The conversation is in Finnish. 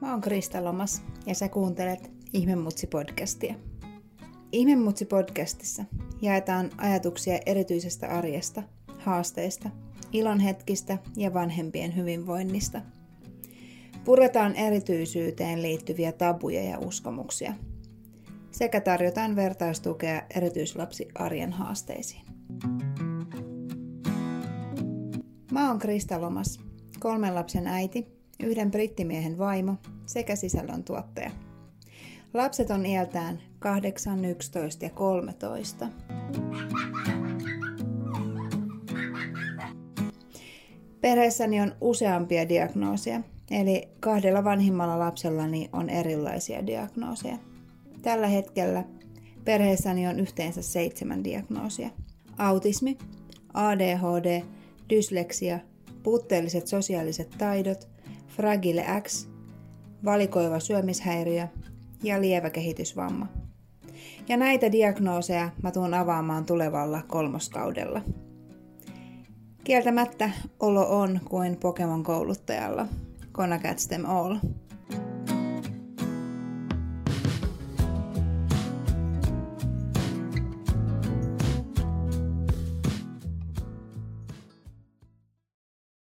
Mä oon Krista Lomas ja sä kuuntelet Ihmemutsi-podcastia. Ihmemutsi-podcastissa jaetaan ajatuksia erityisestä arjesta, haasteista, ilonhetkistä ja vanhempien hyvinvoinnista. Puretaan erityisyyteen liittyviä tabuja ja uskomuksia sekä tarjotaan vertaistukea erityislapsi arjen haasteisiin. Mä oon Krista Lomas, kolmen lapsen äiti yhden brittimiehen vaimo sekä sisällöntuottaja. Lapset on iältään 8, 11 ja 13. Perheessäni on useampia diagnoosia, eli kahdella vanhimmalla lapsellani on erilaisia diagnooseja. Tällä hetkellä perheessäni on yhteensä seitsemän diagnoosia. Autismi, ADHD, dysleksia, puutteelliset sosiaaliset taidot – Fragile X, valikoiva syömishäiriö ja lievä kehitysvamma. Ja näitä diagnooseja mä tuun avaamaan tulevalla kolmoskaudella. Kieltämättä olo on kuin Pokemon kouluttajalla. Gonna catch them all.